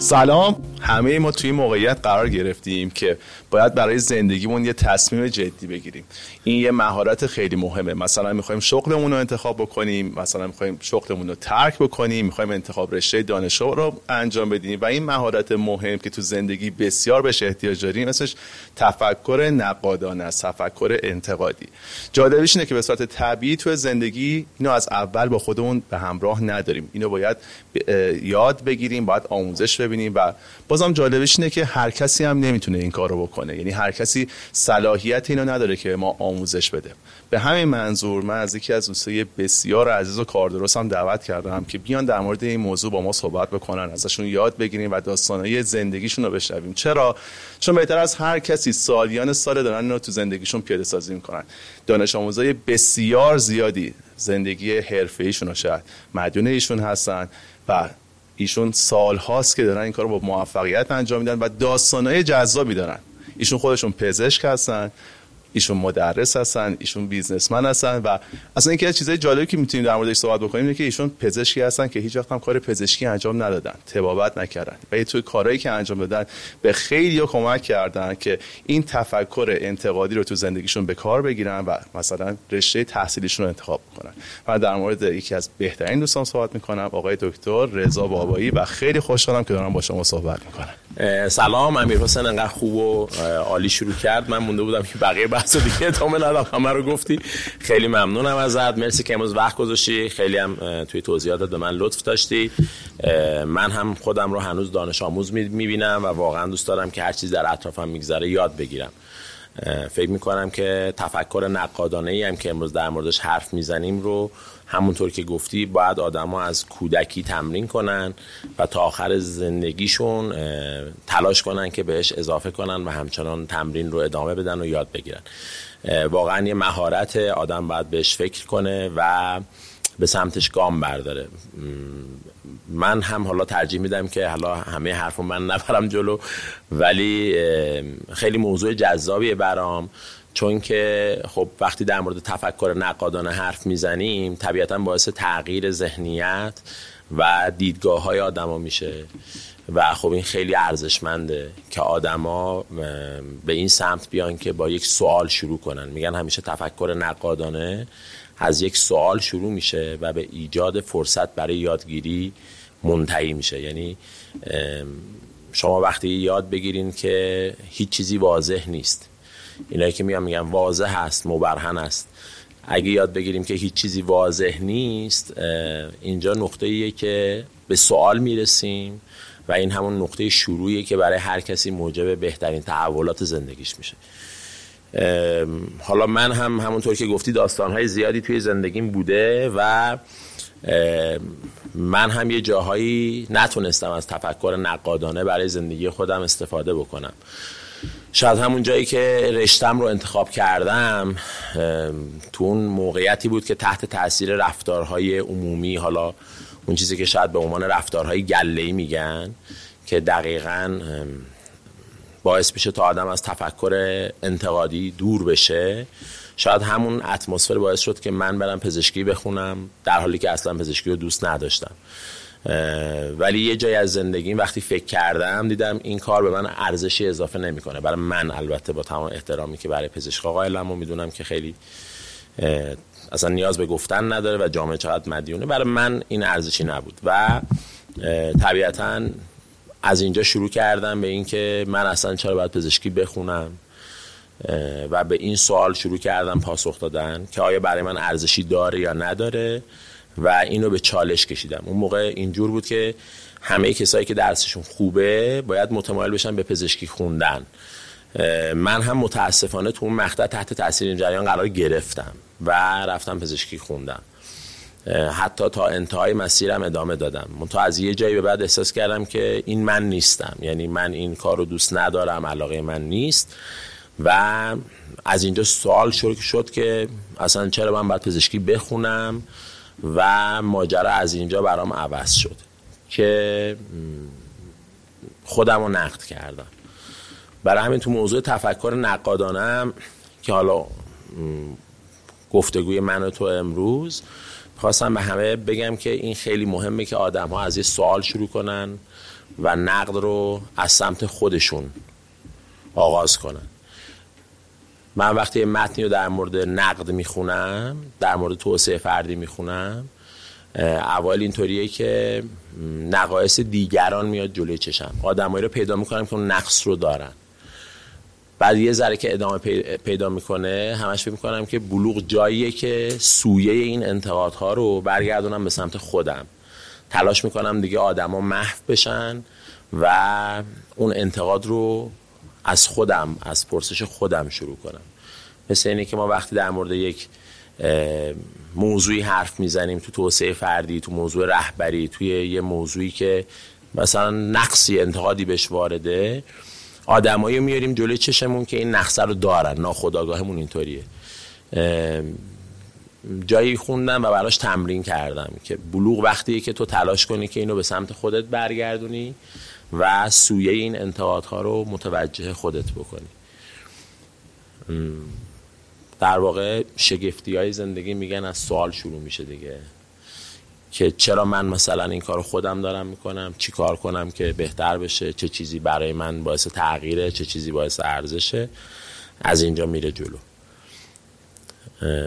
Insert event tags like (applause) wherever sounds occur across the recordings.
سلام. همه ما توی موقعیت قرار گرفتیم که باید برای زندگیمون یه تصمیم جدی بگیریم. این یه مهارت خیلی مهمه. مثلا می‌خوایم شغلمون رو انتخاب بکنیم مثلا می‌خوایم شغلمون رو ترک بکنیم می‌خوایم انتخاب رشته دانشگاه رو انجام بدیم و این مهارت مهم که تو زندگی بسیار بهش احتیاج داریم مثلش تفکر نقادانه است تفکر انتقادی. جالبش اینه که به صورت طبیعی تو زندگی اینو از اول با خودمون به همراه نداریم. اینو باید یاد بگیریم باید آموزش ببینیم و بازم جالبش اینه که هر کسی هم نمی‌تونه این کارو بکنه. یعنی هر کسی صلاحیت اینو نداره که ما آموزش بده به همین منظور من از یکی از دوستای بسیار عزیز و کاردرست هم دعوت کردم که بیان در مورد این موضوع با ما صحبت بکنن ازشون یاد بگیریم و داستانهای زندگیشون رو بشنویم. چرا؟ چون بهتر از هر کسی سالیان سال دارن رو تو زندگیشون پیاده سازی می‌کنن. دانش آموزای بسیار زیادی زندگی حرفه ایشون شاید مدیون ایشون هستن و ایشون سال هاست که دارن این کار رو با موفقیت انجام میدن و داستانهای جذابی دارن. ایشون خودشون پزشک هستن. ایشون مدرس هستن ایشون بیزنسمن هستن و اصلا اینکه از چیزای جالبی که می‌تونیم در موردش صحبت بکنیم اینه که ایشون پزشکی هستن که هیچ وقت هم کار پزشکی انجام ندادن تبابت نکردن و توی کارهایی که انجام دادن به خیلی کمک کردن که این تفکر انتقادی رو تو زندگیشون به کار بگیرن و مثلا رشته تحصیلیشون رو انتخاب کنن و در مورد یکی از بهترین دوستان صحبت می‌کنم آقای دکتر رضا بابایی و خیلی خوشحالم که دارم با شما صحبت می‌کنم. سلام امیر حسین انقدر خوب و عالی شروع کرد. من مونده بودم که بقیه بحث دیگه ادامه ندم همه رو گفتی. خیلی ممنونم ازت. مرسی که امروز وقت گذاشتی. خیلی هم توی توضیحاتت به من لطف داشتی. من هم خودم رو هنوز دانش آموز می‌بینم و واقعا دوست دارم که هر چیز در اطرافم میگذره یاد بگیرم. فکر می‌کنم که تفکر نقادانه ای هم که امروز در موردش حرف می‌زنیم رو همونطور که گفتی باید آدما از کودکی تمرین کنن و تا آخر زندگیشون تلاش کنن که بهش اضافه کنن و همچنان تمرین رو ادامه بدن و یاد بگیرن. واقعا یه مهارت آدم باید بهش فکر کنه و به سمتش گام برداره. من هم حالا ترجیح میدم که حالا همه حرف من نبرم جلو ولی خیلی موضوع جذابیه برام. چون که خب وقتی در مورد تفکر نقادانه حرف می‌زنیم طبیعتا باعث تغییر ذهنیت و دیدگاه های آدما میشه. و خب این خیلی ارزشمنده که آدما به این سمت بیان که با یک سوال شروع کنن. میگن همیشه تفکر نقادانه از یک سوال شروع میشه و به ایجاد فرصت برای یادگیری منتهی میشه. یعنی شما وقتی یاد بگیرین که هیچ چیزی واضح نیست. اینایی که میگم میگم واضح هست مبرهن است. اگه یاد بگیریم که هیچ چیزی واضح نیست اینجا نقطه ایه که به سوال می‌رسیم و این همون نقطه شروعیه که برای هر کسی موجب بهترین تحولات زندگیش میشه. حالا من هم همونطور که گفتی داستانهای زیادی توی زندگیم بوده و من هم یه جاهایی نتونستم از تفکر نقادانه برای زندگی خودم استفاده بکنم. شاید همون جایی که رشتم رو انتخاب کردم تو اون موقعیتی بود که تحت تاثیر رفتارهای عمومی حالا اون چیزی که شاید به عنوان رفتارهای گله‌ای میگن که دقیقا باعث میشه تا آدم از تفکر انتقادی دور بشه. شاید همون اتمسفر باعث شد که من برم پزشکی بخونم در حالی که اصلا پزشکی رو دوست نداشتم. ولی یه جای از زندگیم وقتی فکر کردم دیدم این کار به من ارزشی اضافه نمی‌کنه. برای من البته با تمام احترامی که برای پزشک قائلم و می‌دونم که خیلی اصلا نیاز به گفتن نداره و جامعه چقدر مدیونه برای من این ارزشی نبود. و طبیعتا از اینجا شروع کردم به اینکه من اصلا چرا باید پزشکی بخونم و به این سوال شروع کردم پاسخ دادن که آیا برای من ارزشی داره یا نداره. و اینو به چالش کشیدم. اون موقع اینجور بود که همه کسایی که درسشون خوبه باید متمایل بشن به پزشکی خوندن. من هم متاسفانه تو اون مقطع تحت تاثیر این جریان قرار گرفتم و رفتم پزشکی خوندم. حتی تا انتهای مسیرم ادامه دادم. تا از یه جایی به بعد احساس کردم که این من نیستم. یعنی من این کار رو دوست ندارم علاقه من نیست. و از اینجا سوال شروع شد که اصلا چرا من باید پزشکی بخونم؟ و ماجرا از اینجا برام عوض شد که خودم رو نقد کردم. برای همین تو موضوع تفکر نقادانم که حالا گفتگوی من و تو امروز خواستم به همه بگم که این خیلی مهمه که آدم ها از یه سوال شروع کنن و نقد رو از سمت خودشون آغاز کنن. من وقتی متنی رو در مورد نقد می‌خونم در مورد توسعه فردی می‌خونم اول اینطوریه که نقایص دیگران میاد جلوی چشم. آدمایی رو پیدا می‌کنم که اون نقص رو دارن. بعد یه ذره که ادامه پیدا می‌کنه همش فکر می‌کنم که بلوغ جاییه که سویه این انتقادها رو برگردونم به سمت خودم. تلاش می‌کنم دیگه آدما محو بشن و اون انتقاد رو از خودم از پرسش خودم شروع کنم. مثل اینه که ما وقتی در مورد یک موضوعی حرف می‌زنیم تو توسعه فردی تو موضوع رهبری توی یه موضوعی که مثلا نقصی انتقادی بهش وارده آدمایی میاریم جلوی چشمون که این نقصه رو دارن. ناخداگاهمون اینطوریه. جایی خوندم و براش تمرین کردم که بلوغ وقتیه که تو تلاش کنی که اینو به سمت خودت برگردونی. و سویه این انتقادها رو متوجه خودت بکنی. در واقع شگفتی های زندگی میگن از سوال شروع میشه دیگه. که چرا من مثلا این کار خودم دارم می‌کنم؟ چی کار کنم که بهتر بشه؟ چه چیزی برای من باعث تغییره؟ چه چیزی باعث ارزشه؟ از اینجا میره جلو.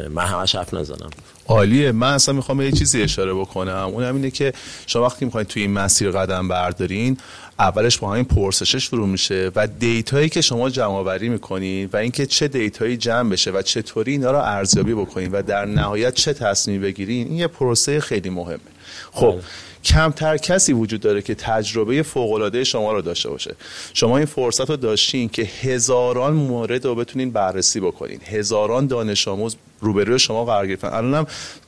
من همش حرف نزنم. عالیه. من اصلا می‌خوام یه چیزی اشاره بکنم. اون اینه که شما وقتی می‌خواین توی این مسیر قدم بردارین اولش با همین پرسشه شروع میشه و دیتایی که شما جمع آوری می‌کنین و اینکه چه دیتایی جمع بشه و چطوری اینا رو ارزیابی بکنین و در نهایت چه تصمیم بگیرین این یه پروسه خیلی مهمه. خب بله. کمتر کسی وجود داره که تجربه فوق شما رو داشته باشه. شما این فرصت رو داشتین که هزاران مورد رو بتونین بررسی بکنین. هزاران دانش آموز روبروی شما قرار گرفتن. الانم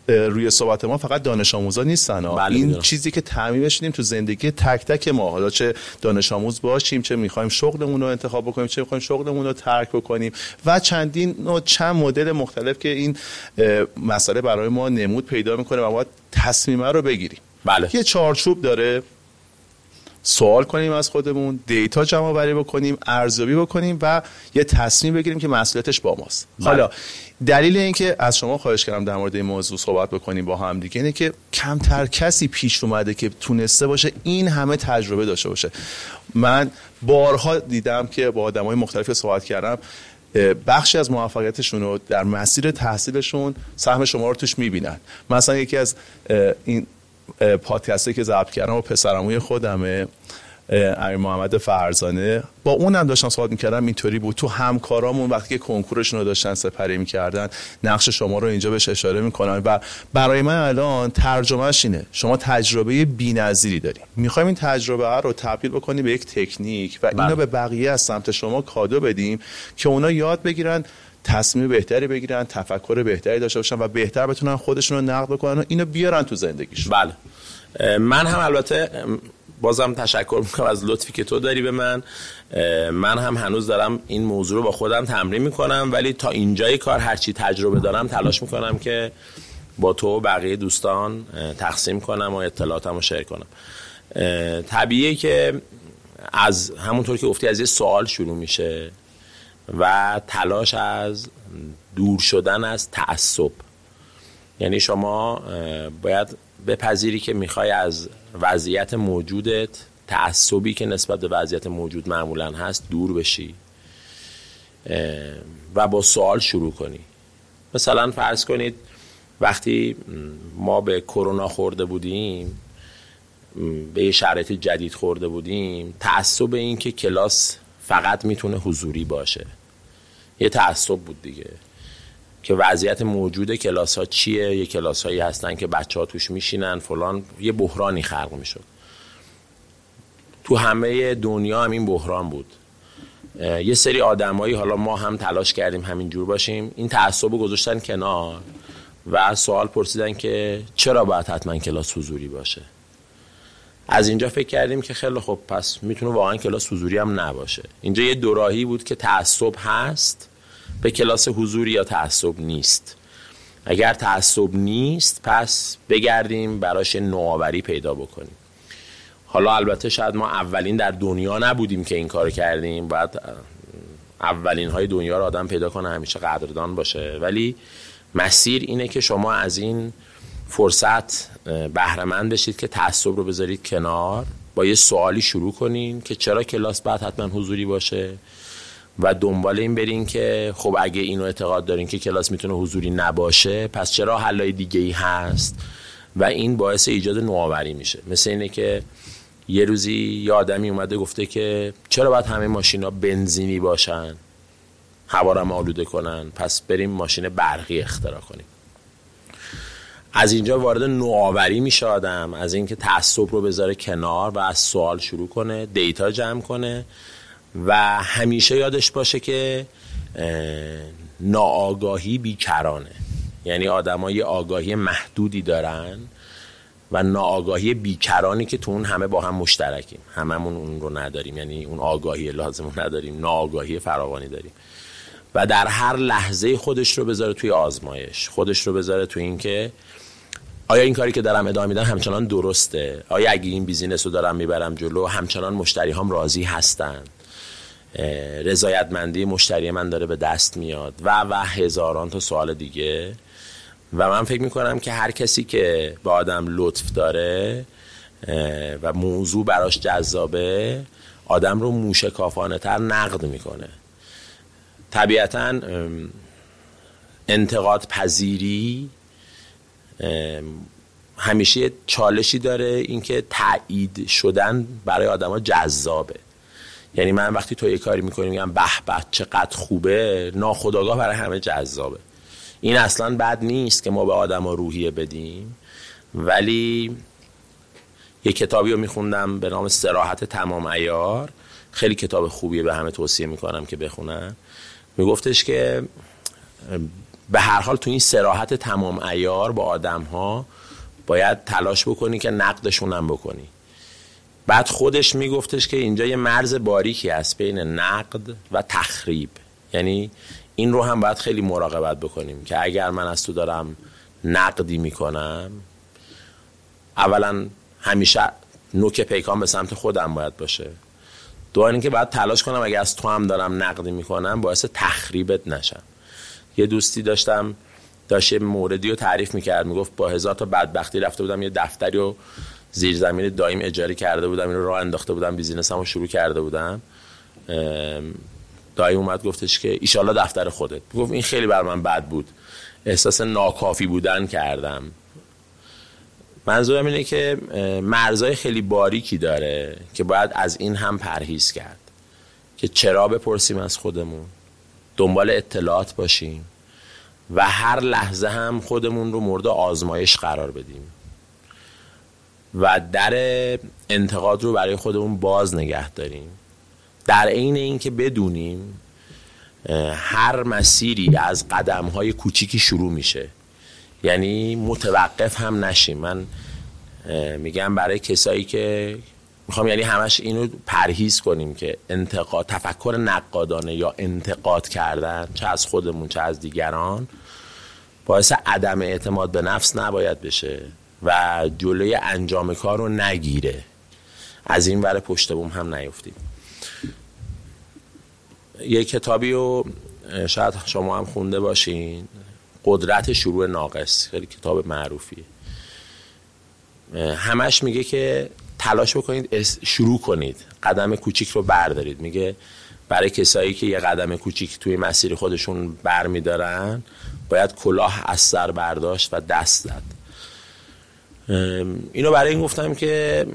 روی صحبت ما فقط دانش آموزا نیستن بله این چیزی که تعمیمش تو زندگی تک تک ما. حالا چه دانش آموز باشیم چه می‌خوایم شغلمون رو انتخاب بکنیم چه می‌خوایم شغلمون رو ترک بکنیم و چندین و چند مدل مختلف که این مسئله برای ما نمود پیدا می‌کنه و باید تصمیم رو بگیریم. بله. یه چارچوب داره. سوال کنیم از خودمون دیتا جمع بری بکنیم ارزیابی بکنیم و یه تصمیم بگیریم که مسئولیتش با ماست. بله. حالا دلیل اینکه از شما خواهش کردم در مورد این موضوع صحبت بکنیم با هم دیگه اینه که کمتر کسی پیش اومده که تونسته باشه این همه تجربه داشته باشه. من بارها دیدم که با آدمای مختلف صحبت کردم بخشی از موفقیتشون رو در مسیر تحصیلشون سهم شما رو توش می‌بینن. مثلا یکی از این پادکستی که ضبط کردم و پسرموی خودمه امیر محمد فرزانه. با اونم داشتم صحبت می‌کردم اینطوری بود. تو همکارامون وقتی که کنکورشون رو داشتن سپری می‌کردن نقش شما رو اینجا بهش اشاره می‌کنن و برای من الان ترجمهش اینه. شما تجربه بی‌نظیری داری. می‌خوایم این تجربه رو تبدیل بکنی به یک تکنیک و اینو بله. به بقیه از سمت شما کادو بدیم که اونا یاد بگیرن تصمیم بهتری بگیرن تفکر بهتری داشته باشن و بهتر بتونن خودشون رو نقد بکنن و اینو بیارن تو زندگیشون. بله. من هم البته بازم تشکر می‌کنم از لطفی که تو داری به من. من هم هنوز دارم این موضوع رو با خودم تمرین می‌کنم ولی تا اینجای کار هرچی تجربه دارم تلاش می‌کنم که با تو و بقیه دوستان تقسیم کنم و اطلاعاتم رو شیر کنم. طبیعیه که از همونطور که گفتی از یه سوال شروع میشه. و تلاش از دور شدن از تعصب. یعنی شما باید بپذیری که می‌خوای از وضعیت موجودت تعصبی که نسبت به وضعیت موجود معمولا هست دور بشی و با سوال شروع کنی. مثلا فرض کنید وقتی ما به کرونا خورده بودیم به شرایط جدید خورده بودیم تعصب این که کلاس فقط می‌تونه حضوری باشه. یه تعصب بود دیگه. که وضعیت موجود کلاس ها چیه؟ یه کلاس هایی هستن که بچه ها توش میشینن فلان. یه بحرانی خلق می‌شد. تو همه دنیا هم این بحران بود. یه سری آدمایی حالا ما هم تلاش کردیم همین جور باشیم. این تعصب گذاشتن کنار و سوال پرسیدن که چرا باید حتما کلاس حضوری باشه؟ از اینجا فکر کردیم که خیلی خب پس می‌تونه واقعا کلاس حضوری هم نباشه. اینجا یه دوراهی بود که تعصب هست به کلاس حضوری یا تعصب نیست. اگر تعصب نیست پس بگردیم براش نوآوری پیدا بکنیم. حالا البته شاید ما اولین در دنیا نبودیم که این کار کردیم. باید اولین های دنیا رو آدم پیدا کنه همیشه قدردان باشه. ولی مسیر اینه که شما از این فرصت بهرهمند بشید که تعصب رو بذارید کنار. با یه سوالی شروع کنین که چرا کلاس باید حتما حضوری باشه و دنبال این برین که خب اگه اینو اعتقاد دارین که کلاس می‌تونه حضوری نباشه پس چرا حلای دیگه ای هست؟ و این باعث ایجاد نوآوری میشه. مثل اینه که یه روزی یه آدمی اومده گفته که چرا باید همه ماشینا بنزینی باشن؟ هوا رو آلوده کنن پس بریم ماشین برقی اختراع کنیم. از اینجا وارد نوآوری میشه آدم از اینکه تعصب رو بذاره کنار و از سوال شروع کنه دیتا جمع کنه و همیشه یادش باشه که ناآگاهی بیکرانه. یعنی آدمای آگاهی محدودی دارن و ناآگاهی بیکرانی که تو اون همه با هم مشترکیم. هممون اون رو نداریم. یعنی اون آگاهی لازم نداریم ناآگاهی فراوانی داریم. و در هر لحظه خودش رو بذاره توی آزمایش خودش رو بذاره توی اینکه آیا این کاری که دارم ادامه میدم همچنان درسته؟ آیا اگه این بیزینس رو دارم می‌برم جلو همچنان مشتری هم راضی هستن؟ رضایتمندی مشتری من داره به دست میاد و و هزاران تا سوال دیگه. و من فکر می‌کنم که هر کسی که به آدم لطف داره و موضوع براش جذابه آدم رو موشکافانه تر نقد می‌کنه. طبیعتا انتقاد پذیری همیشه چالشی داره اینکه تایید شدن برای آدما جذابه. یعنی من وقتی تو یه کاری می‌کنی میگم به به چقدر خوبه ناخداگاه برای همه جذابه. این اصلا بد نیست که ما به آدما روحیه بدیم. ولی یه کتابی رو میخوندم به نام سراحت تمام ایار خیلی کتاب خوبیه به همه توصیه می‌کنم که بخونن میگفتش که به هر حال تو این سراحت تمام ایار با آدم ها باید تلاش بکنی که نقدشون هم بکنی. بعد خودش میگفتش که اینجا یه مرز باریکی هست بین نقد و تخریب. یعنی این رو هم باید خیلی مراقبت بکنیم که اگر من از تو دارم نقدی می‌کنم اولا همیشه نوک پیکان به سمت خودم باید باشه. دوباره اینکه باید تلاش کنم اگر از تو هم دارم نقدی می‌کنم باعث تخریبت نشم. یه دوستی داشتم داشت یه موردی رو تعریف می‌کرد می‌گفت با هزار تا بدبختی رفته بودم یه دفتری رو زیر زمین دایم اجاره کرده بودم این رو راه انداخته بودم بیزینس رو شروع کرده بودم. دایم اومد گفتش که ایشالله دفتر خودت. گفت این خیلی بر من بد بود. احساس ناکافی بودن کردم. منظورم اینه که مرزای خیلی باریکی داره که باید از این هم پرهیز کرد. که چرا بپرسیم از خودمون؟ دنبال اطلاعات باشیم و هر لحظه هم خودمون رو مورد آزمایش قرار بدیم و در انتقاد رو برای خودمون باز نگه داریم. در عین اینکه بدونیم هر مسیری از قدم های کوچیکی شروع میشه. یعنی متوقف هم نشیم. من میگم برای کسایی که می‌خوام یعنی همش اینو پرهیز کنیم که انتقاد تفکر نقادانه یا انتقاد کردن چه از خودمون چه از دیگران باعث عدم اعتماد به نفس نباید بشه و جلوی انجام کار رو نگیره. از این ور پشت بوم هم نیفتیم. یه کتابی رو شاید شما هم خونده باشین. قدرت شروع ناقص. خیلی کتاب معروفیه. همش میگه که تلاش بکنید شروع کنید. قدم کوچیک رو بردارید. میگه برای کسایی که یه قدم کوچیک توی مسیر خودشون برمیدارن باید کلاه از سر برداشت و دست داد اینو برای این گفتم که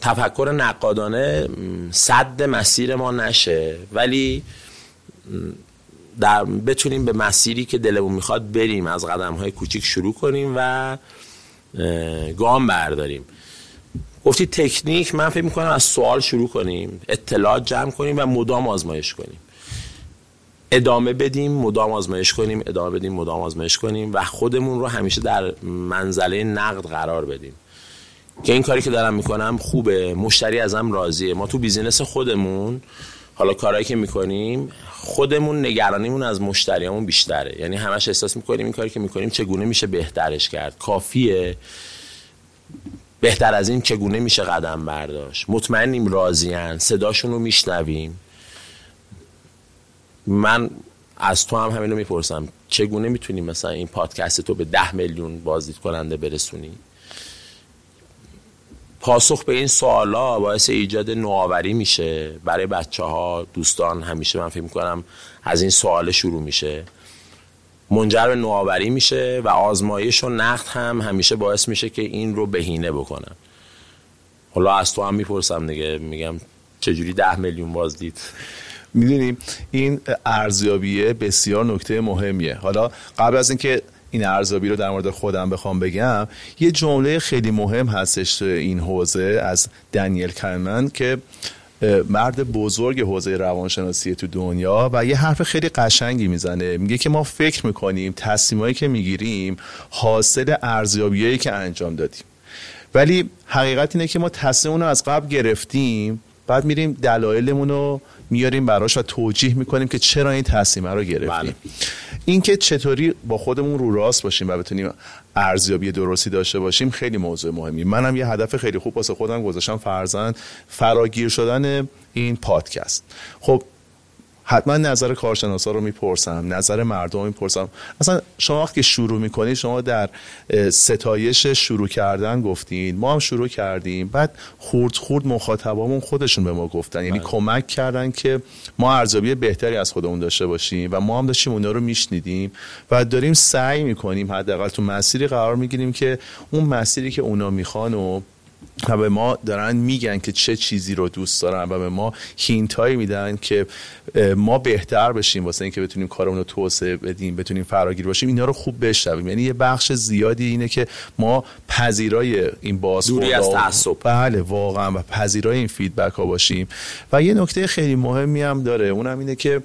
تفکر نقادانه صد مسیر ما نشه. ولی در بتونیم به مسیری که دلمون می‌خواد بریم از قدم های کوچیک شروع کنیم و گام برداریم. گفتی تکنیک من فکر می‌کنم از سوال شروع کنیم اطلاعات جمع کنیم و مدام آزمایش کنیم. ادامه بدیم مدام آزمایش کنیم ادامه بدیم مدام آزمایش کنیم و خودمون رو همیشه در منزله نقد قرار بدیم. که این کاری که دارم می‌کنم خوبه مشتری ازم راضیه. ما تو بیزینس خودمون حالا کارهایی که می‌کنیم خودمون نگرانیمون از مشتریامون بیشتره. یعنی همش احساس می‌کنیم این کاری که می‌کنیم چگونه میشه بهترش کرد. کافیه. بهتر از این چگونه میشه قدم برداشت؟ مطمئنیم راضیان صداشون رو میشنویم. من از تو هم همینو می‌پرسم. چگونه می‌تونی مثلا این پادکست تو به ده میلیون بازدید کننده برسونی پاسخ به این سوالا باعث ایجاد نوآوری میشه. برای بچه ها دوستان همیشه من فکر می‌کنم از این سوال شروع میشه. منجر به نوآوری میشه و آزمایش و نقد هم همیشه باعث میشه که این رو بهینه بکنن. حالا از تو هم می‌پرسم دیگه میگم چجوری ده میلیون بازدید می‌دونیم این ارزیابیه بسیار نکته مهمیه. حالا قبل از اینکه این ارزیابی رو در مورد خودم بخوام بگم یه جمله خیلی مهم هستش تو این حوزه از دنیل کلمن که مرد بزرگ حوزه روانشناسی تو دنیا و یه حرف خیلی قشنگی می‌زنه. میگه که ما فکر می‌کنیم تصمیمایی که می‌گیریم حاصل ارزیابیایی که انجام دادیم. ولی حقیقت اینه که ما تصمیم از قبل گرفتیم بعد میریم دلایلمون رو میاریم براش و توجیه می‌کنیم که چرا این تصمیم رو گرفتیم. بله. اینکه چطوری با خودمون رو راست باشیم و بتونیم ارزیابی درستی داشته باشیم خیلی موضوع مهمی منم یه هدف خیلی خوب واسه خودم گذاشتم فرزن فراگیر شدن این پادکست. خب حتما نظر کارشناسا رو می‌پرسم نظر مردم رو می‌پرسم اصلا شما وقتی که شروع می‌کنید شما در ستایش شروع کردن گفتین ما هم شروع کردیم بعد خورد خورد مخاطبامون خودشون به ما گفتن یعنی بله. کمک کردن که ما ارزیابی بهتری از خودمون داشته باشیم و ما هم داشتیم اونا رو میشنیدیم و داریم سعی می‌کنیم حداقل تو مسیری قرار می‌گیریم که اون مسیری که اونا می‌خوان و و به ما دارن میگن که چه چیزی رو دوست دارن و به ما هینت هایی میدن که ما بهتر بشیم واسه اینکه بتونیم کارمون رو توسعه بدیم بتونیم فراگیر باشیم. اینا رو خوب بشنویم. یعنی یه بخش زیادی اینه که ما پذیرای این باز دوری از تعصب. بله واقعا و پذیرای این فیدبک ها باشیم. و یه نکته خیلی مهمی هم داره. اونم اینه که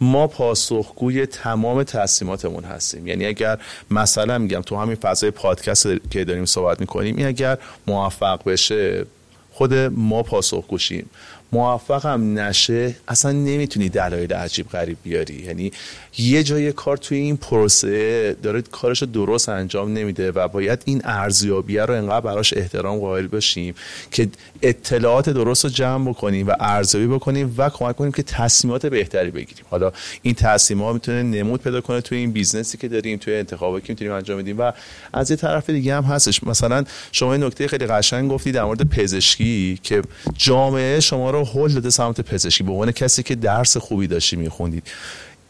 ما پاسخگوی تمام تصمیماتمون هستیم. یعنی اگر مثلا میگم تو همین فضای پادکست که داریم صحبت می‌کنیم این اگر موفق بشه خود ما پاسخگوشیم. موفق هم نشه اصلا نمی‌تونی دلایل عجیب غریب بیاری. یعنی یه جای کار توی این پروسه داره کارش رو درست انجام نمیده و باید این ارزیابیه رو انقدر براش احترام قائل باشیم که اطلاعات درست رو جمع بکنیم و ارزیابی بکنیم و کمک کنیم که تصمیمات بهتری بگیریم. حالا این تصمیمات می‌تونه نمود پیدا کنه توی این business ی که داریم توی انتخابی که می‌تونیم انجام بدیم و از یه طرف دیگه هم هستش. مثلا شما این نکته خیلی قشنگ گفتی در مورد پزشکی که جامعه شما رو هل داده سمت پزشکی. به عنوان کسی که درس خوبی داشتی میخوندید.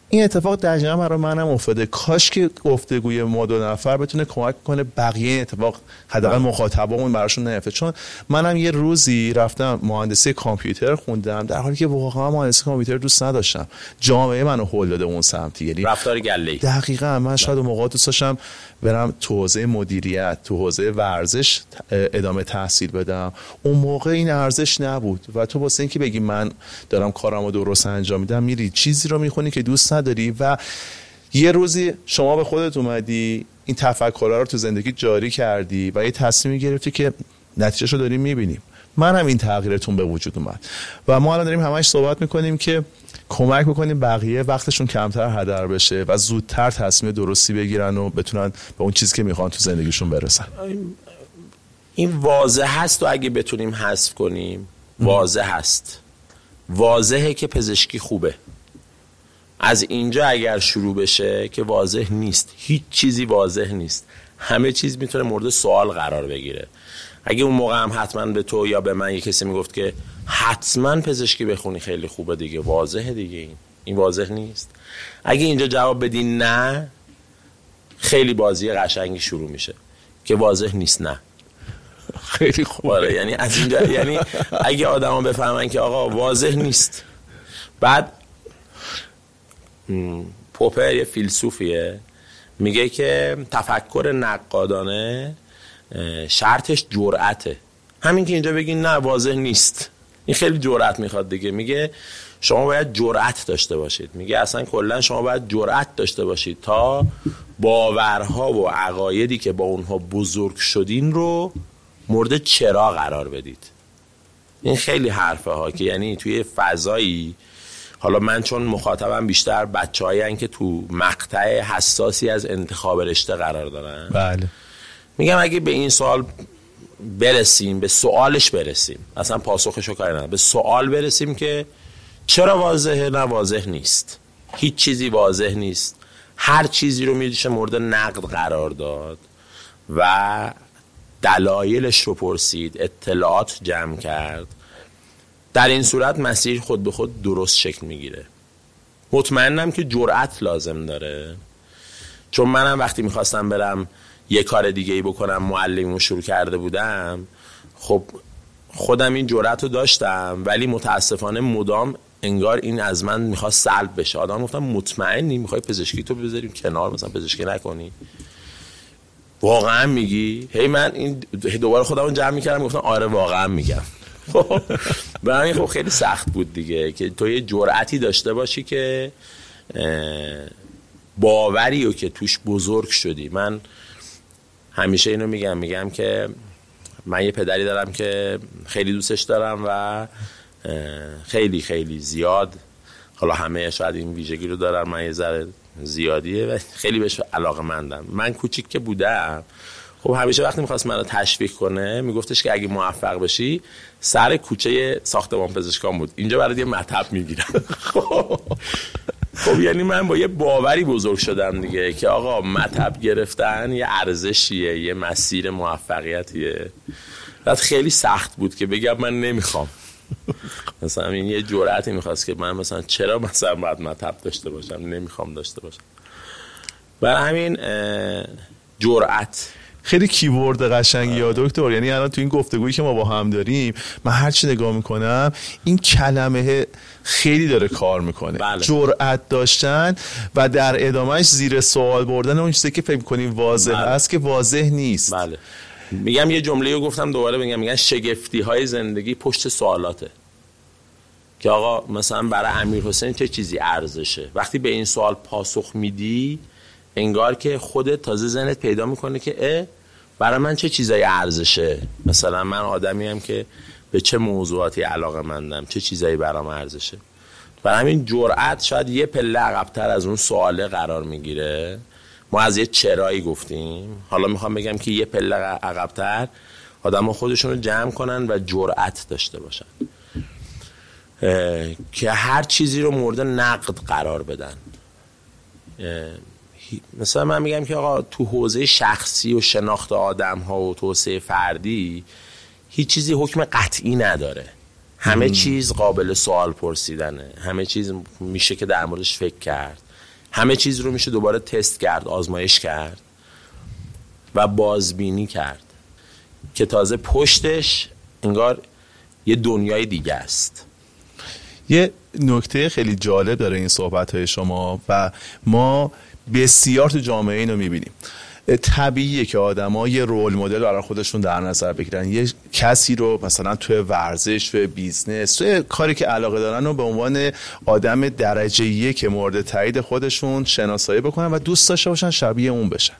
این اتفاق دقیقا برای منم افتاده. کاش که گفتگوی ما دو نفر بتونه کمک کنه بقیه این اتفاق حداقل مخاطبامون براشون نیفته. چون منم یه روزی رفتم مهندسی کامپیوتر خوندم در حالی که واقعا مهندسی کامپیوتر دوست نداشتم. جامعه منو هول داده اون سمتی. یعنی رفتار گله دقیقا. من شاید اون موقع دوست داشتم برم تو حوزه مدیریت تو حوزه ورزش ادامه تحصیل بدم. اون موقع این ارزش نبود و تو واسه اینکه بگی من دارم کارمو درست انجام میدم میری چیزی رو می‌خونی که دوست نداری و یه روزی شما به خودت اومدی این تفکرها رو تو زندگی جاری کردی و یه تصمیمی گرفتی که نتیجه رو داریم می‌بینیم. من هم این تغییرتون به وجود اومد. و ما الان داریم همش صحبت می‌کنیم که کمک بکنیم بقیه وقتشون کمتر هدر بشه و زودتر تصمیم درستی بگیرن و بتونن به اون چیزی که می‌خوان تو زندگیشون برسن. این واضح هست و اگه بتونیم حذف کنیم واضح هست. واضحه که پزشکی خوبه. از اینجا اگر شروع بشه که واضح نیست. هیچ چیزی واضح نیست. همه چیز می‌تونه مورد سوال قرار بگیره. اگه اون موقع هم حتما به تو یا به من یه کسی می‌گفت که حتما پزشکی بخونی خیلی خوبه دیگه واضحه دیگه این. این واضح نیست. اگه اینجا جواب بدی نه خیلی بازی قشنگی شروع میشه. که واضح نیست نه. خیلی خوبه آره، یعنی از اینجا یعنی اگه آدما بفهمن که آقا واضح نیست. بعد پوپر یه فیلسوفیه. میگه که تفکر نقادانه شرطش جرأته. همین که اینجا بگین نه واضح نیست. این خیلی جرأت می‌خواد دیگه. میگه شما باید جرأت داشته باشید. میگه اصلا کلا شما باید جرأت داشته باشید تا باورها و عقایدی که با اونها بزرگ شدین رو مورد چرا قرار بدید. این خیلی حرفه ها که یعنی توی فضایی حالا من چون مخاطبم بیشتر بچه که تو مقطع حساسی از انتخاب رشته قرار دارن. بله. میگم اگه به این سوال برسیم به سوالش برسیم. اصلا پاسخشو کاری نه به سوال برسیم که چرا واضحه نه واضح نیست. هیچ چیزی واضح نیست. هر چیزی رو میشه مورد نقد قرار داد و دلایلش رو پرسید اطلاعات جمع کرد. در این صورت مسیر خود به خود درست شکل می‌گیره. مطمئنم که جرأت لازم داره. چون منم وقتی می‌خواستم برم یه کار دیگه ای بکنم معلمی شروع کرده بودم خب خودم این جرأت رو داشتم ولی متاسفانه مدام انگار این از من می‌خواست سلب بشه. آدم گفتم مطمئنی؟ می‌خوای پزشکی تو بذاریم کنار؟ مثلا پزشکی نکنی. واقعا میگی؟ هی من این دوباره خودم جمع می‌کردم گفتم آره واقعا میگم. برای خب خیلی سخت بود دیگه که تو یه جرأتی داشته باشی که باوری و که توش بزرگ شدی. من همیشه اینو میگم میگم که من یه پدری دارم که خیلی دوستش دارم و خیلی خیلی زیاد حالا همه شاید این ویژگی رو دارن من یه ذره زیادیه و خیلی بهش علاقه مندم. من کوچیک که بودم خب همیشه وقتی می‌خواست منو تشویق کنه میگفتش که اگه موفق بشی سر کوچه ساختمان پزشکان بود. اینجا برای یه مطب می‌گیرم. (laughs) خب یعنی من با یه باوری بزرگ شدم دیگه که آقا مطب گرفتن یه ارزشیه یه مسیر موفقیتیه. بعد خیلی سخت بود که بگم من نمی‌خوام. مثلا این یه جرأتی می‌خواست که من مثلا چرا مثلا باید مطب داشته باشم؟ نمی‌خوام داشته باشم. برای همین جرأت. خیلی کیورد قشنگی یا دکتر. یعنی الان تو این گفتگویی که ما با هم داریم من هر چی نگاه می‌کنم این کلمه خیلی داره کار می‌کنه. بله. جرأت داشتن و در ادامهش زیر سوال بردن اون چیزی که فکر کنیم واضح بله. است که واضح نیست. بله. میگم یه جمله رو گفتم دوباره بگم میگن شگفتی های زندگی پشت سوالاته. که آقا مثلا برای امیر حسین چه چیزی ارزشه؟ وقتی به این سوال پاسخ میدی انگار که خودت تازه زنت پیدا می‌کنه که اه برای من چه چیزایی ارزشه؟ مثلا من آدمی هم که به چه موضوعاتی علاقه مندم؟ چه چیزایی برام ارزشه؟ برای همین جرأت شاید یه پله عقبتر از اون سواله قرار می‌گیره. ما از یه چرایی گفتیم. حالا می‌خوام بگم که یه پله عقبتر آدم خودشون رو جمع کنن و جرأت داشته باشن. که هر چیزی رو مورد نقد قرار بدن. مثلا من میگم که آقا تو حوزه شخصی و شناخت آدم ها و توسعه فردی هیچ چیزی حکم قطعی نداره. همه چیز قابل سوال پرسیدنه. همه چیز میشه که در موردش فکر کرد. همه چیز رو میشه دوباره تست کرد آزمایش کرد و بازبینی کرد که تازه پشتش انگار یه دنیای دیگه است. یه نکته خیلی جالب داره این صحبت های شما و ما بسیار تو جامعه اینو می‌بینیم. طبیعیه که آدما یه role model برای خودشون در نظر بگیرن. یه کسی رو مثلا توی ورزش توی business توی کاری که علاقه دارن رو به عنوان آدم درجه یک مورد تایید خودشون شناسایی بکنن و دوست داشته باشن شبیه اون بشن.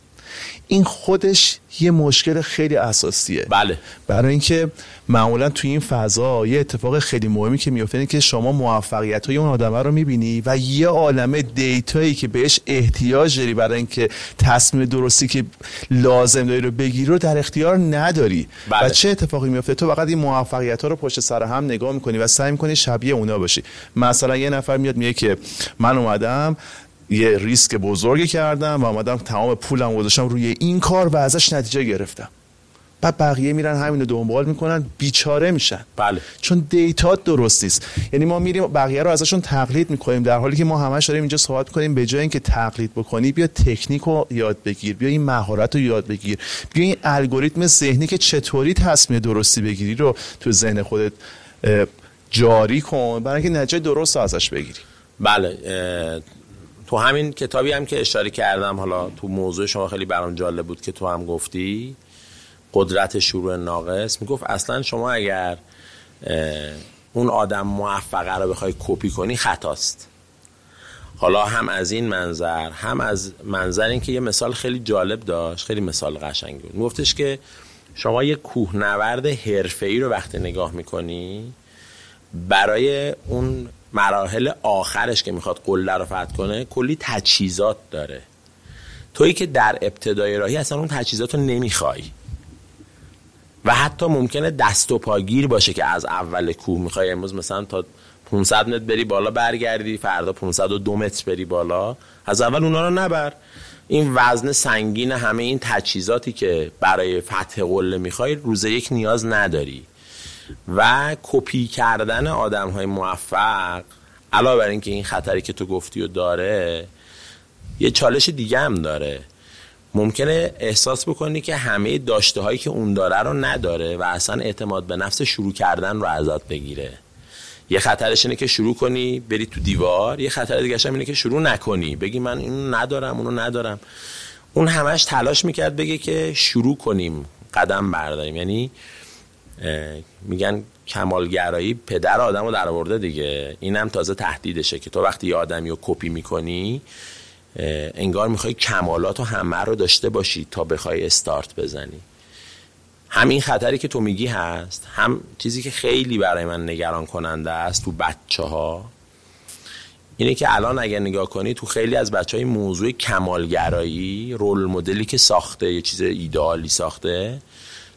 این خودش یه مشکل خیلی اساسیه. بله. برای اینکه معمولا توی این فضا یه اتفاق خیلی مهمی که میفته که شما موفقیت های اون آدمه رو می‌بینی و یه عالمه دیتایی که بهش احتیاج داری برای اینکه تصمیم درستی که لازم داری رو بگیری رو در اختیار نداری. بله. و چه اتفاقی میفته تو فقط این موفقیت ها رو پشت سر هم نگاه می‌کنی و سعی می‌کنی شبیه اونا باشی. مثلا یه نفر میاد میگه که من اومدم یه ریسک بزرگی کردم و آمدم تمام پولم گذاشتم روی این کار و ازش نتیجه گرفتم. بعد بقیه میرن همین رو دنبال می‌کنن بیچاره میشن. بله. چون دیتا درست نیست. یعنی ما میریم بقیه رو ازشون تقلید می‌کنیم در حالی که ما همش داریم اینجا صحبت کنیم به جای اینکه تقلید بکنی بیا تکنیک رو یاد بگیر بیا این مهارت رو یاد بگیر بیا این الگوریتم ذهنی که چطوری تصمیم درستی بگیری رو تو ذهن خودت جاری کن. برای اینکه نتیجه درست ازش بگیری. بله تو همین کتابی هم که اشاره کردم حالا تو موضوع شما خیلی برام جالب بود که تو هم گفتی قدرت شروع ناقص. می‌گفت اصلا شما اگر اون آدم موفقه رو بخوای کپی کنی خطاست. حالا هم از این منظر هم از منظر اینکه یه مثال خیلی جالب داشت خیلی مثال قشنگی بود. میگفتش که شما یه کوهنورد حرفه‌ای رو وقتی نگاه می‌کنی برای اون مراحل آخرش که می‌خواد قله رو فتح کنه کلی تجهیزات داره. تویی که در ابتدای راهی اصلا اون تجهیزات رو نمی‌خوای. و حتی ممکنه دست و پاگیر باشه که از اول کوه می‌خوای. امروز مثلا تا 500 متر بری بالا برگردی فردا 502 متر بری بالا. از اول اونا رو نبر. این وزن سنگین همه این تجهیزاتی که برای فتح قله می‌خوای روز یک نیاز نداری. و کپی کردن آدم های موفق علاوه بر اینکه این خطری که تو گفتی و داره یه چالش دیگه هم داره. ممکنه احساس بکنی که همه داشته هایی که اون داره رو نداره و اصلا اعتماد به نفس شروع کردن رو ازت بگیره. یه خطرش اینه که شروع کنی بری تو دیوار یه خطر دیگه اینه که شروع نکنی. بگی من اینو ندارم اونو ندارم. اون همش تلاش می‌کرد بگه که شروع کنیم قدم برداریم. یعنی میگن کمالگرایی پدر آدم رو در آورده دیگه. اینم تازه تهدیدشه که تو وقتی یه آدمی رو کپی می‌کنی انگار می‌خوای کمالات و همه رو داشته باشی تا بخوای استارت بزنی. همین خطری که تو میگی هست هم چیزی که خیلی برای من نگران کننده است تو بچه ها اینه که الان اگر نگاه کنی تو خیلی از بچه های موضوع کمالگرایی رول مدلی که ساخته یه چیز ایدئالی ساخته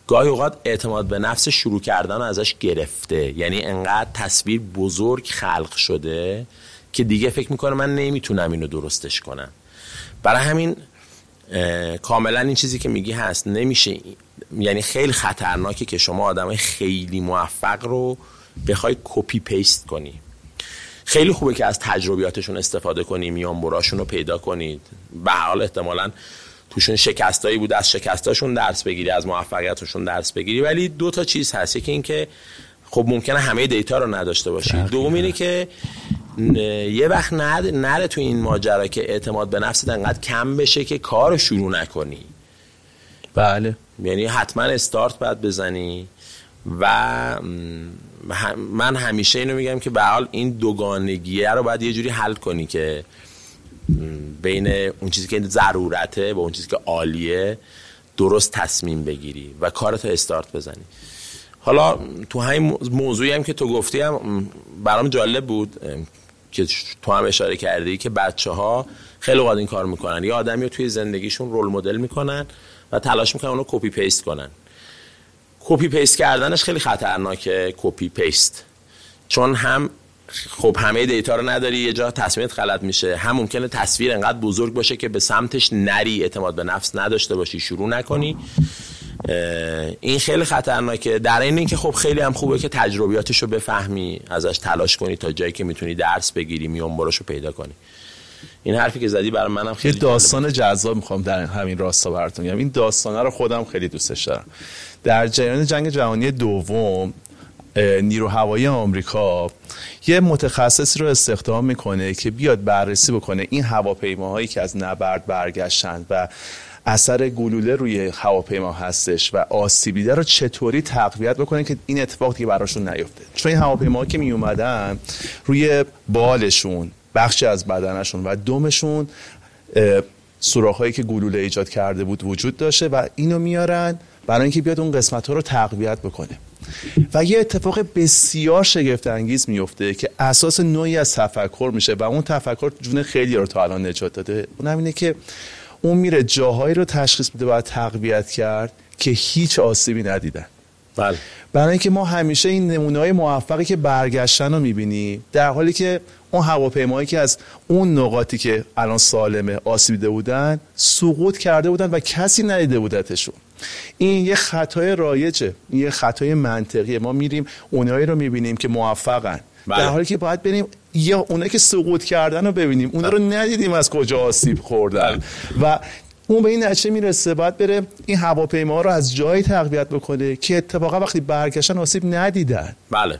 گاهی اوقات اعتماد به نفس شروع کردن ازش گرفته. یعنی انقدر تصویر بزرگ خلق شده که دیگه فکر می‌کنه من نمی‌تونم اینو درستش کنم. برای همین کاملا این چیزی که میگی هست. نمیشه یعنی خیلی خطرناکه که شما آدم خیلی موفق رو بخوای copy paste کنی. خیلی خوبه که از تجربیاتشون استفاده کنی میان‌براشون رو پیدا کنید به حال احتمالا توشون شکستایی بود از شکستاشون درس بگیری از موفقیتشون درس بگیری. ولی دو تا چیز هست. یکی این که خب ممکنه همه data رو نداشته باشی. دوم اینه که یه وقت نره, نره تو این ماجرا که اعتماد به نفست انقدر کم بشه که کار رو شروع نکنی. بله. یعنی حتما استارت باید بزنی و من همیشه اینو میگم که به حال این دوگانگیه رو باید یه جوری حل کنی که بین اون چیزی که ضرورته و اون چیزی که عالیه درست تصمیم بگیری و کارتو استارت بزنی. حالا تو همین موضوعی هم که تو گفتی هم برام جالب بود که تو هم اشاره کردی که بچه ها خیلی اوقات این کار می‌کنن. یه آدمی رو توی زندگیشون role model می‌کنن و تلاش می‌کنن اونو copy paste کنن. copy paste کردنش خیلی خطرناکه copy paste چون هم خب همه data رو نداری یه جا تصمیمت غلط میشه. هم ممکنه تصویر انقدر بزرگ باشه که به سمتش نری اعتماد به نفس نداشته باشی شروع نکنی. این خیلی خطرناکه. در این اینکه خب خیلی هم خوبه که تجربیاتش رو بفهمی ازش تلاش کنی تا جایی که می‌تونی درس بگیری میون‌بر رو پیدا کنی. این حرفی که زدی برای منم خیلی داستان جذاب می‌خوام در همین راستا براتون میگم این داستانه رو خودم خیلی دوستش دارم. در جریان جنگ جهانی دوم نیرو هوایی آمریکا یه متخصصی رو استخدام می‌کنه که بیاد بررسی بکنه این هواپیماهایی که از نبرد برگشتند و اثر گلوله روی هواپیما هستش و آسیب دیده رو چطوری تقویت بکنه که این اتفاق دیگه براشون نیفته. چون این هواپیما که می اومدن روی بالشون بخشی از بدنشون و دمشون سوراخ‌هایی که گلوله ایجاد کرده بود وجود داشته و اینو میارن برای اینکه بیاد اون قسمت ها رو تقویت بکنه. و یه اتفاق بسیار شگفت انگیز میفته که اساس نوعی از تفکر میشه و اون تفکر جون خیلی رو تا الان نجات داده. اون اینه که اون میره جاهایی رو تشخیص میده باید تقویت کرد که هیچ آسیبی ندیدن. بله. برای اینکه ما همیشه این نمونه های موفقی که برگشتن رو می‌بینیم در حالی که اون هواپیمایی که از اون نقاطی که الان سالمه آسیبیده بودن سقوط کرده بودن و کسی ندیده بودتشون این یه خطای رایجه. این یه خطای منطقیه. ما میریم اونایی رو می‌بینیم که موفقن. بله. در حالی که باید بریم یا اونایی که سقوط کردن رو ببینیم. اونا رو ندیدیم از کجا آسیب خوردن. بله. و اون به این نتیجه می‌رسه. باید بره این هواپیما رو از جایی تقویت بکنه که اتفاقا وقتی برگشتن آسیب ندیدن. بله.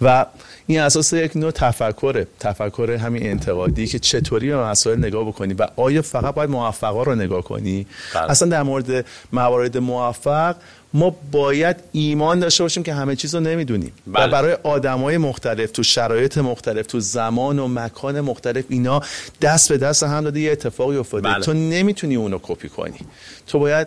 و این اساس یک نوع تفکره تفکر همین انتقادی که چطوری به مسائل نگاه بکنی و آیا فقط باید موفقا رو نگاه کنی بله. اصلا در مورد موارد موفق ما باید ایمان داشته باشیم که همه چیز رو نمی‌دونیم بله. و برای آدمای مختلف تو شرایط مختلف تو زمان و مکان مختلف اینا دست به دست هم داده یه اتفاقی افتاده بله. تو نمی‌تونی اونو کپی کنی تو باید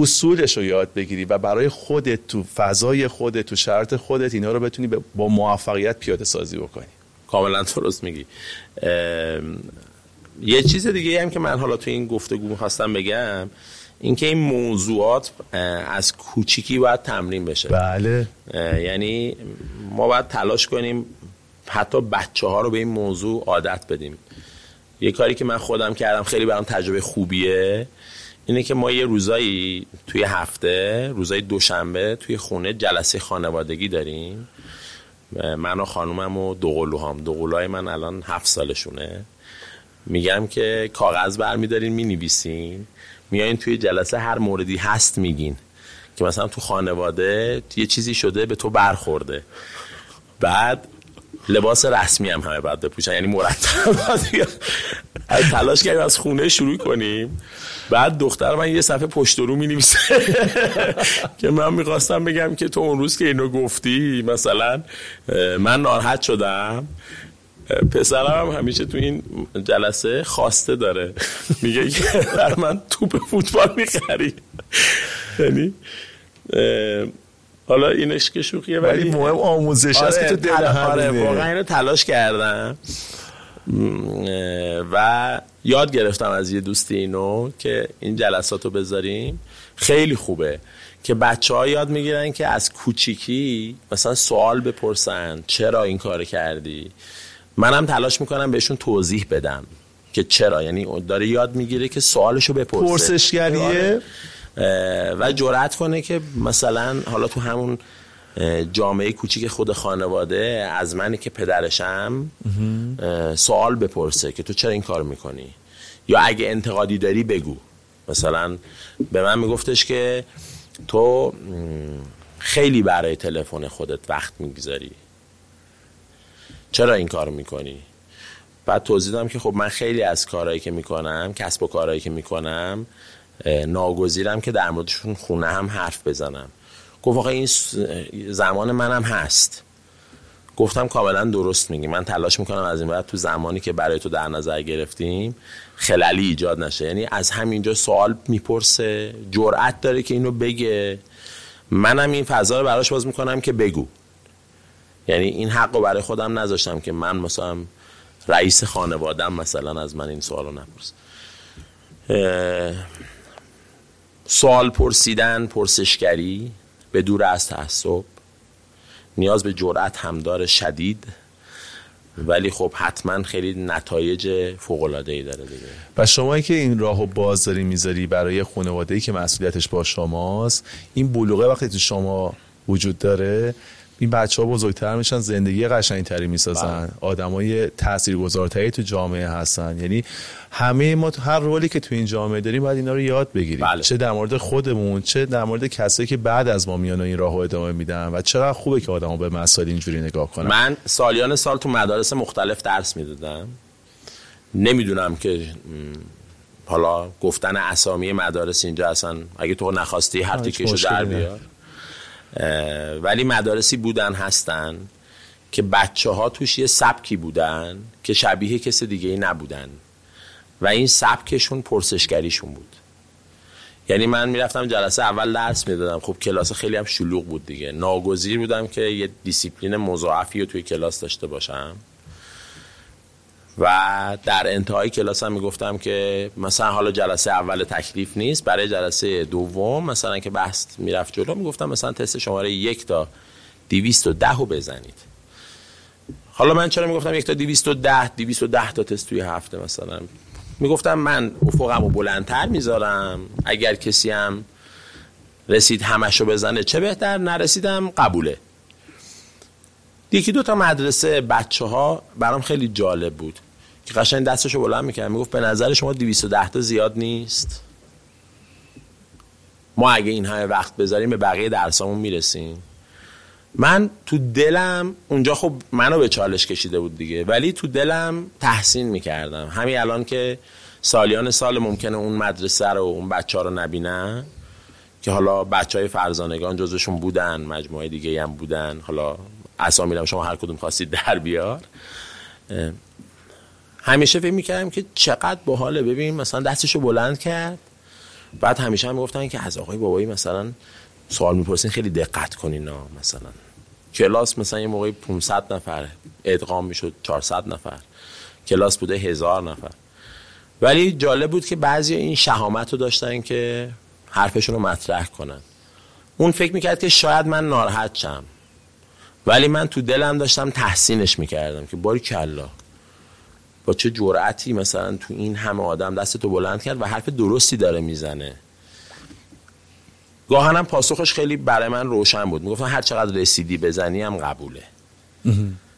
اصولش رو یاد بگیری و برای خودت تو فضای خودت تو شرط خودت اینا رو بتونی با موفقیت پیاده سازی بکنی. کاملا درست میگی. یه چیز دیگه هم که من حالا تو این گفتگو می‌خواستم بگم اینکه این موضوعات از کوچیکی باید تمرین بشه. بله. یعنی ما باید تلاش کنیم حتی بچه ها رو به این موضوع عادت بدیم. یه کاری که من خودم کردم خیلی برام تجربه خوبیه اینه که ما یه روزایی توی هفته روزای دوشنبه توی خونه جلسه خانوادگی داریم. من و خانومم و دو هم دو من الان هفت سالشونه. میگم که کاغذ برمیدارین می‌نویسین. میایین توی جلسه هر موردی هست میگین که مثلا تو خانواده یه چیزی شده به تو برخورده. بعد لباس رسمی هم همه باید بپوشن یعنی مرتب تلاش کردیم از خونه شروع کنیم. بعد دختر من یه صفحه پشت رو می (laughs) که من می‌خواستم بگم که تو اون روز که اینو گفتی مثلا من ناراحت شدم. پسرم هم همیشه تو این جلسه خواسته داره. (laughs) میگه که من توپ فوتبال می‌خری. یعنی حالا اینش که شوخیه ولی مهم آموزش هست که تو آره، دل آره واقعا اینو تلاش کردم. و یاد گرفتم از یه دوستی اینو که این جلسات رو بذاریم. خیلی خوبه که بچه ها یاد می‌گیرن که از کوچیکی مثلا سوال بپرسن چرا این کار کردی؟ منم تلاش می‌کنم بهشون توضیح بدم که چرا. یعنی داره یاد می‌گیره که سوالشو بپرسه. پرسشگریه؟ آره. و جرأت کنه که مثلا حالا تو همون جامعه کوچیک خود خانواده از منی که پدرشم سوال بپرسه که تو چرا این کار می‌کنی؟ یا اگه انتقادی داری بگو. مثلا به من میگفتش که تو خیلی برای تلفن خودت وقت می‌گذاری. چرا این کار می‌کنی؟ بعد توضیح دادم که خب من خیلی از کارهایی که می‌کنم کسب و کارهایی که می‌کنم ناگزیرم که در موردشون خونه هم حرف بزنم. گفت آقا این زمان منم هست. گفتم کاملا درست میگی. من تلاش می‌کنم از این بعد تو زمانی که برای تو در نظر گرفتیم خلالی ایجاد نشه. یعنی از همینجا سوال می‌پرسه جرأت داره که اینو بگه. منم این فضا رو براش باز می‌کنم که بگو. یعنی این حق برای خودم نذاشتم که من مثلا رئیس خانوادم مثلا از من این سوال رو نپرس سوال پرسیدن پرسشگری به دور از تعصب. نیاز به جرأت هم داره شدید. ولی خب حتما خیلی نتایج فوق العاده ای داره دیگه. و شما که این راهو باز داری می‌ذاری برای خانواده ای که مسئولیتش با شماست این بلوغه وقتی تو شما وجود داره این بچه ها بزرگتر میشن زندگی قشنگتری می‌سازن. بله. آدمای تاثیرگذارتری تو جامعه هستن. یعنی همه ما تو هر رولی که تو این جامعه داریم باید اینا رو یاد بگیریم. بله. چه در مورد خودمون چه در مورد کسایی که بعد از ما میان و این راهو ادامه میدن و چقدر خوبه که آدما به مسائل اینجوری نگاه کنن. من سالیان سال تو مدارس مختلف درس می‌دادم. نمی‌دونم که حالا گفتن اسامی مدارس اینجا اصلا اگه تو نخواستی هر تیکشو در بیار. ولی مدارسی بودن هستن که بچه ها توش یه سبکی بودن که شبیه کس دیگه ای نبودن. و این سبکشون پرسشگریشون بود. یعنی من می‌رفتم جلسه اول درس می‌دادم. خب کلاس خیلی هم شلوغ بود دیگه. ناگزیر بودم که یه دیسیپلین مضاعفی رو توی کلاس داشته باشم. و در انتهای کلاس هم می‌گفتم که مثلا حالا جلسه اول تکلیف نیست برای جلسه دوم مثلا که بحث می‌رفت جلو می‌گفتم مثلا تست شماره یک تا دیویست و ده رو بزنید. حالا من چرا می‌گفتم یک تا دیویست و ده دیویست و ده تا تست توی هفته مثلا؟ می‌گفتم من افقم رو بلندتر می‌ذارم اگر کسی هم رسید همشو بزنه چه بهتر نرسیدم قبوله. یکی دو تا مدرسه بچه ها برام خیلی جالب بود. که قشنگ دستشو بلند می‌کرد. می‌گفت به نظر شما 210 تا زیاد نیست؟ ما اگه این همه وقت بذاریم به بقیه درسامون می‌رسیم. من تو دلم اونجا خب منو به چالش کشیده بود دیگه ولی تو دلم تحسین می‌کردم. همین الان که سالیان سال ممکنه اون مدرسه رو اون بچه رو نبینن که حالا بچه های فرزانگان جزشون بودن مجموعه دیگه هم بودن. حالا اسامی شما هر کدوم خواستید در بیار. همیشه فکر می‌کردم که چقدر باحاله. ببین مثلا دستشو بلند کرد. بعد همیشه هم می‌گفتن که از آقای بابایی مثلا سوال می‌پرسین خیلی دقت کنین مثلا. کلاس مثلا یه موقعی 500 نفر ادغام می‌شد 400 نفر. کلاس بوده هزار نفر. ولی جالب بود که بعضی این شهامت رو داشتن که حرفشون رو مطرح کنن. اون فکر می‌کرد که شاید من ناراحت شم. ولی من تو دلم داشتم تحسینش می‌کردم که باری کلا با چه جرأتی مثلا تو این همه آدم دستتو بلند کرد و حرف درستی داره می‌زنه؟ گاهنم پاسخش خیلی برای من روشن بود. می‌گفتن هر چقدر رسیدی بزنی هم قبوله.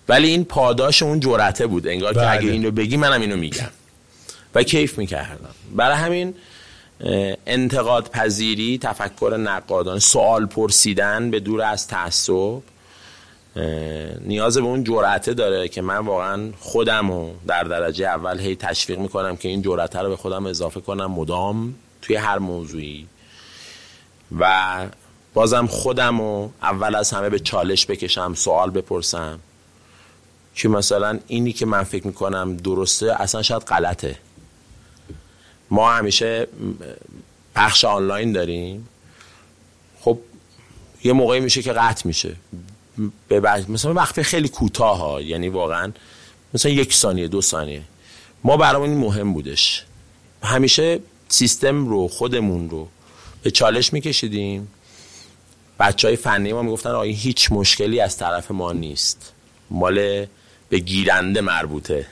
ولی این پاداش اون جرأته بود. انگار که اگه بله. اینو بگی منم اینو میگم. و کیف می‌کردم. برای همین انتقاد پذیری تفکر نقادان سوال پرسیدن به دور از تعصب نیاز به اون جرأته داره که من واقعا خودم رو در درجه اول هی تشویق می‌کنم که این جرأته رو به خودم اضافه کنم مدام توی هر موضوعی. و بازم خودم رو اول از همه به چالش بکشم سوال بپرسم که مثلا اینی که من فکر می‌کنم درسته اصلا شاید غلطه. ما همیشه پخش آنلاین داریم. خب یه موقعی میشه که قطع میشه. به وقت- مثلا وقت خیلی کوتاه ها یعنی واقعا مثلا یک ثانیه دو ثانیه. ما برامون مهم بودش. همیشه سیستم رو خودمون رو به چالش میکشیدیم. بچه های فنی ما می‌گفتن آقا هیچ مشکلی از طرف ما نیست. مال به گیرنده مربوطه.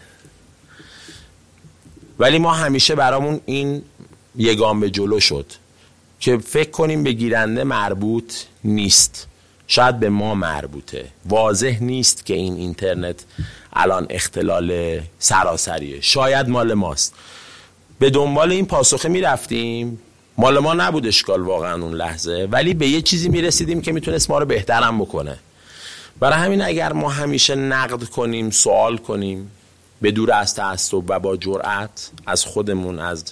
ولی ما همیشه برامون این یگام به جلو شد که فکر کنیم به گیرنده مربوط نیست. شاید به ما مربوطه. واضح نیست که این اینترنت الان اختلال سراسریه. شاید مال ماست. به دنبال این پاسخه می‌رفتیم. مال ما نبود اشکال واقعا اون لحظه ولی به یه چیزی می‌رسیدیم که می‌تونست ما رو بهترم بکنه. برای همین اگر ما همیشه نقد کنیم سوال کنیم به دور از تعصب و با جرأت از خودمون از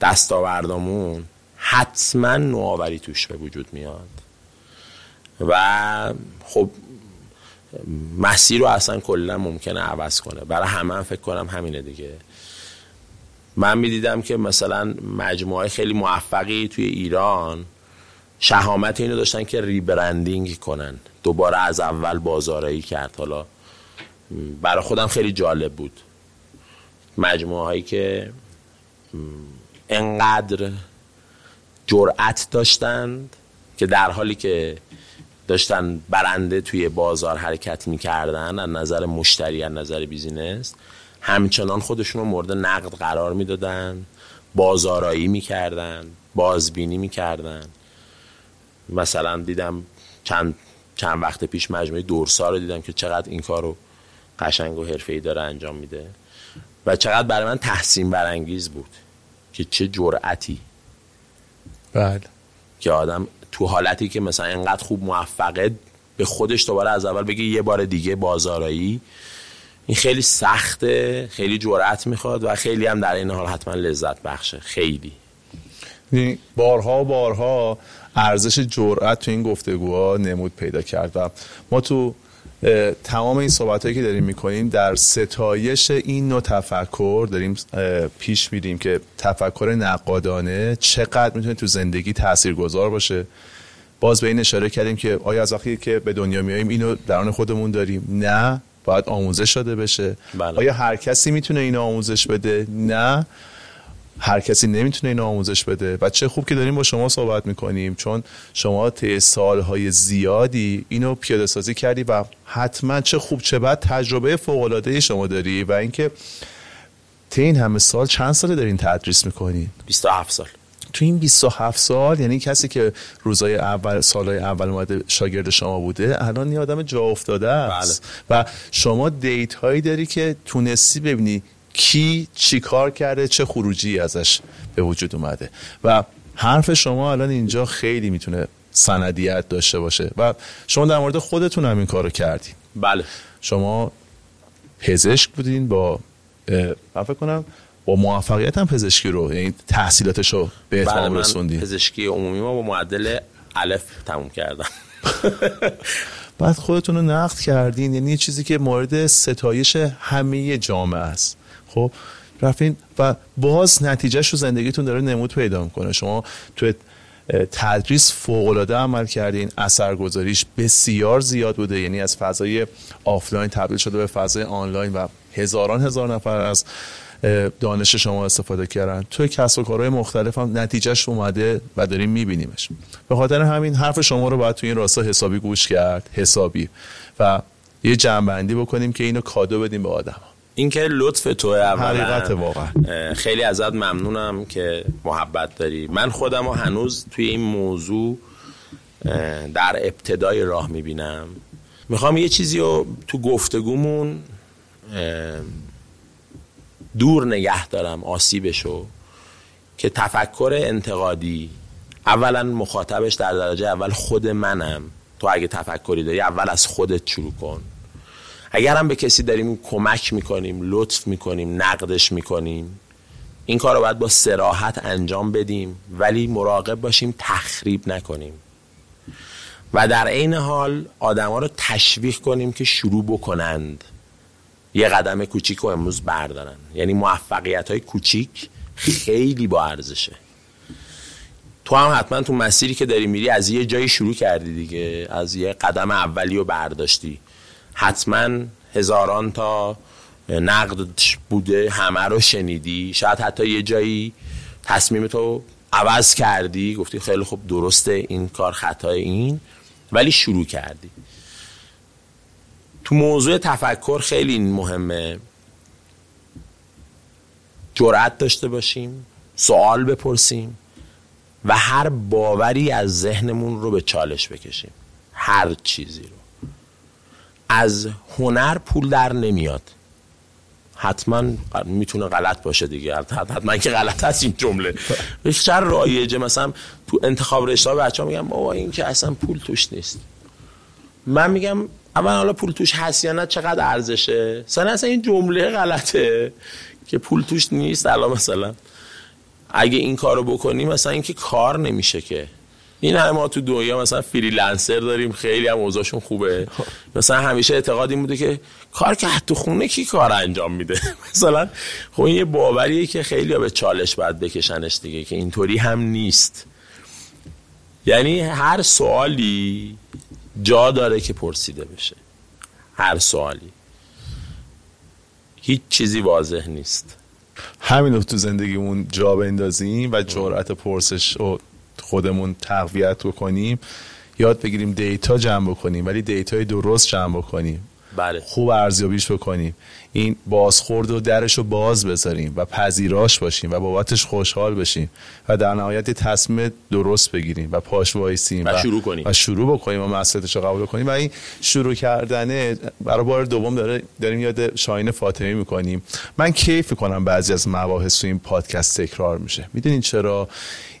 دستاوردامون حتما نوآوری توش به وجود میاد. و خب مسیر رو اصلا کلا ممکنه عوض کنه. برای همه هم فکر کنم همینه دیگه. من می‌دیدم که مثلا مجموعه خیلی موفقی توی ایران شهامت اینو داشتن که ریبرندینگ کنن. دوباره از اول بازارایی کرد. حالا برای خودم خیلی جالب بود. مجموعه هایی که انقدر جرأت داشتند که در حالی که داشتن برنده توی بازار حرکت می‌کردن از نظر مشتری از نظر بیزینس. همچنان خودشون رو مورد نقد قرار می‌دادن بازارایی می‌کردن بازبینی می‌کردن. مثلا دیدم چند چند وقت پیش مجموعه دورسا رو دیدم که چقدر این کار رو قشنگ و حرفه‌ای داره انجام میده. و چقدر برای من تحسین برانگیز بود که چه جرأتی. بله. که آدم تو حالتی که مثلا انقدر خوب موفقه به خودش دوباره از اول بگه یه بار دیگه بازارایی. این خیلی سخته خیلی جرأت می‌خواد و خیلی هم در این حال حتما لذت بخشه. خیلی. یعنی بارها بارها ارزش جرأت تو این گفتگوها نمود پیدا کرد و ما تو تمام این صحبت هایی که داریم می‌کنیم در ستایش این نوع تفکر داریم پیش میریم که تفکر نقادانه چقدر می‌تونه تو زندگی تاثیرگذار باشه. باز به این اشاره کردیم که آیا از وقتی که به دنیا میاییم اینو درون خودمون داریم؟ نه باید آموزش داده بشه. بله. آیا هر کسی می‌تونه اینو آموزش بده؟ نه. هر کسی نمی‌تونه اینو آموزش بده. و چه خوب که داریم با شما صحبت می‌کنیم چون شما طی سالهای زیادی اینو پیاده سازی کردی و حتما چه خوب چه بد تجربه فوق العاده شما داری و اینکه طی این همه سال چند ساله دارین تدریس می‌کنین؟ 27 سال. تو این 27 سال یعنی کسی که روزای اول سالهای اول اومده شاگرد شما بوده الان یه آدم جا افتاده است. و شما دیت هایی داری که تونستی ببینی کی چی کار کرده چه خروجی ازش به وجود اومده. و حرف شما الان اینجا خیلی می‌تونه سندیت داشته باشه. و شما در مورد خودتون هم این کارو کردین. بله. شما پزشک بودین با من فکر کنم با موفقیت هم پزشکی رو یعنی تحصیلاتش رو به بله اتمام من رسوندین. پزشکی عمومی ما با معدل الف تموم کردم. (laughs) بعد خودتون رو نقد کردین یعنی چیزی که مورد ستایش همه جامعه است. خب رفتین و باز نتیجهش رو زندگیتون داره نمود پیدا می‌کنه. شما تو تدریس فوقالعاده عمل کردین اثرگذاریش بسیار زیاد بوده. یعنی از فضای آفلاین تبدیل شده به فضای آنلاین و هزاران هزار نفر از دانش شما استفاده کردن. توی کسب و کارهای مختلف هم نتیجهش اومده و داریم میبینیمش. به خاطر همین حرف شما رو باید توی این راستا حسابی گوش کرد حسابی. و یه جنبندی بکنیم که اینو کادو بدیم به آدم این که لطف تو حقیقت واقعا. خیلی ازت ممنونم که محبت داری. من خودم رو هنوز توی این موضوع در ابتدای راه می‌بینم. می‌خوام یه چیزی رو تو گفتگومون دور نگه دارم آسیبشو که تفکر انتقادی اولا مخاطبش در درجه اول خود منم. تو اگه تفکری داری اول از خودت شروع کن. اگر هم به کسی داریم کمک می‌کنیم لطف می‌کنیم نقدش می‌کنیم این کار رو باید با سراحت انجام بدیم ولی مراقب باشیم تخریب نکنیم. و در عین حال آدما رو تشویق کنیم که شروع بکنند. یه قدم کوچیک رو امروز بردارن. یعنی موفقیت های کوچیک خیلی با ارزشه. تو هم حتما تو مسیری که داری میری از یه جایی شروع کردی دیگه. از یه قدم اولی رو برداشتی. حتما هزاران تا نقد بوده همه رو شنیدی. شاید حتی یه جایی تصمیم تو عوض کردی گفتی خیلی خوب درسته این کار خطای این ولی شروع کردی. تو موضوع تفکر خیلی مهمه. جرأت داشته باشیم سوال بپرسیم و هر باوری از ذهنمون رو به چالش بکشیم. هر چیزی رو. از هنر پول در نمیاد. حتما می‌تونه غلط باشه دیگه. حتما که غلط هست این جمله. بیشتر رایجه. مثلا تو انتخاب رشته بچه ها میگم بابا این که اصلا پول توش نیست. من میگم اول حالا پول توش هست یا نه؟ چقدر ارزشه؟ سن اصلا این جمله غلطه که پول توش نیست. الان مثلا اگه این کارو بکنیم مثلا اینکه کار نمیشه که. این همه ما تو دنیا مثلا فریلنسر داریم خیلی هم اوضاعشون خوبه. مثلا همیشه اعتقاد این بوده که کار که حتی خونه کی کار انجام میده؟ (laughs) مثلا خب این یه باوریه که خیلی به چالش باید بکشنش دیگه که اینطوری هم نیست. یعنی هر سوالی جا داره که پرسیده بشه. هر سوالی. هیچ چیزی واضح نیست. همین رو تو زندگیمون جا بندازیم و جرأت پرسش رو خودمون تقویت بکنیم یاد بگیریم data جمع بکنیم ولی data ی درست جمع بکنیم. بله. خوب ارزیابیش بکنیم. این بازخورد و درش رو باز بذاریم و پذیراش باشیم و بابتش خوشحال بشیم و در نهایت تصمیم درست بگیریم و پاش وایسیم و, و شروع کنیم. و شروع بکنیم و مسئولیتش رو قبول کنیم. و این شروع کردنه برای بار دوم داره داریم یاد شاین فاطمی می‌کنیم. من کیف کنم بعضی از مباحث تو این پادکست تکرار میشه. می‌دونین چرا؟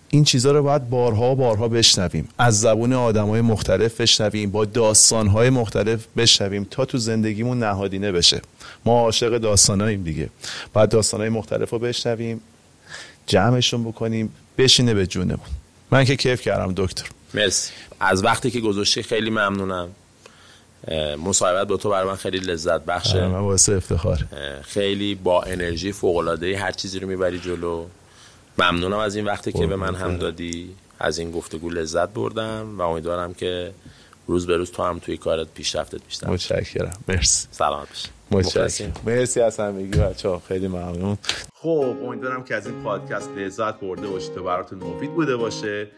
این چیزها رو باید بارها و بارها بشنویم. از زبون های مختلف بشنویم با های مختلف بشنویم تا تو زندگیمون نهادینه بشه. ما عاشق داستاناییم دیگه. باید های مختلف رو بشنویم جمعشون بکنیم بشینه به جونمون. من که کیف کردم دکتر. مرسی. از وقتی که گذاشتی خیلی ممنونم. مصاحبت با تو برای من خیلی لذت بخشه. من واسه افتخار خیلی با انرژی فوق العاده هر چیزی رو می‌بری جلو. ممنونم از این وقتی که به من هم دادی. از این گفتگو لذت بردم و امیدوارم که روز به روز تو هم توی کارت پیشرفتت بیشتر متشکرم. مرسی. سلامت باشی. متشکرم. مرسی از همگی بچه‌ها. خیلی ممنون. خب امیدوارم که از این پادکست لذت برده باشید و براتون مفید بوده باشه.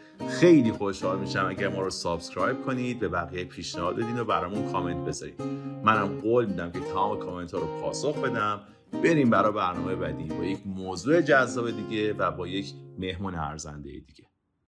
خیلی خوشحال میشم اگر ما رو subscribe کنید به بقیه پیشنهاد بدین و برامون کامنت بذارید منم قول میدم که تمام کامنت ها رو پاسخ بدم. بریم برای برنامه بعدی با یک موضوع جذاب دیگه و با یک مهمون ارزنده دیگه.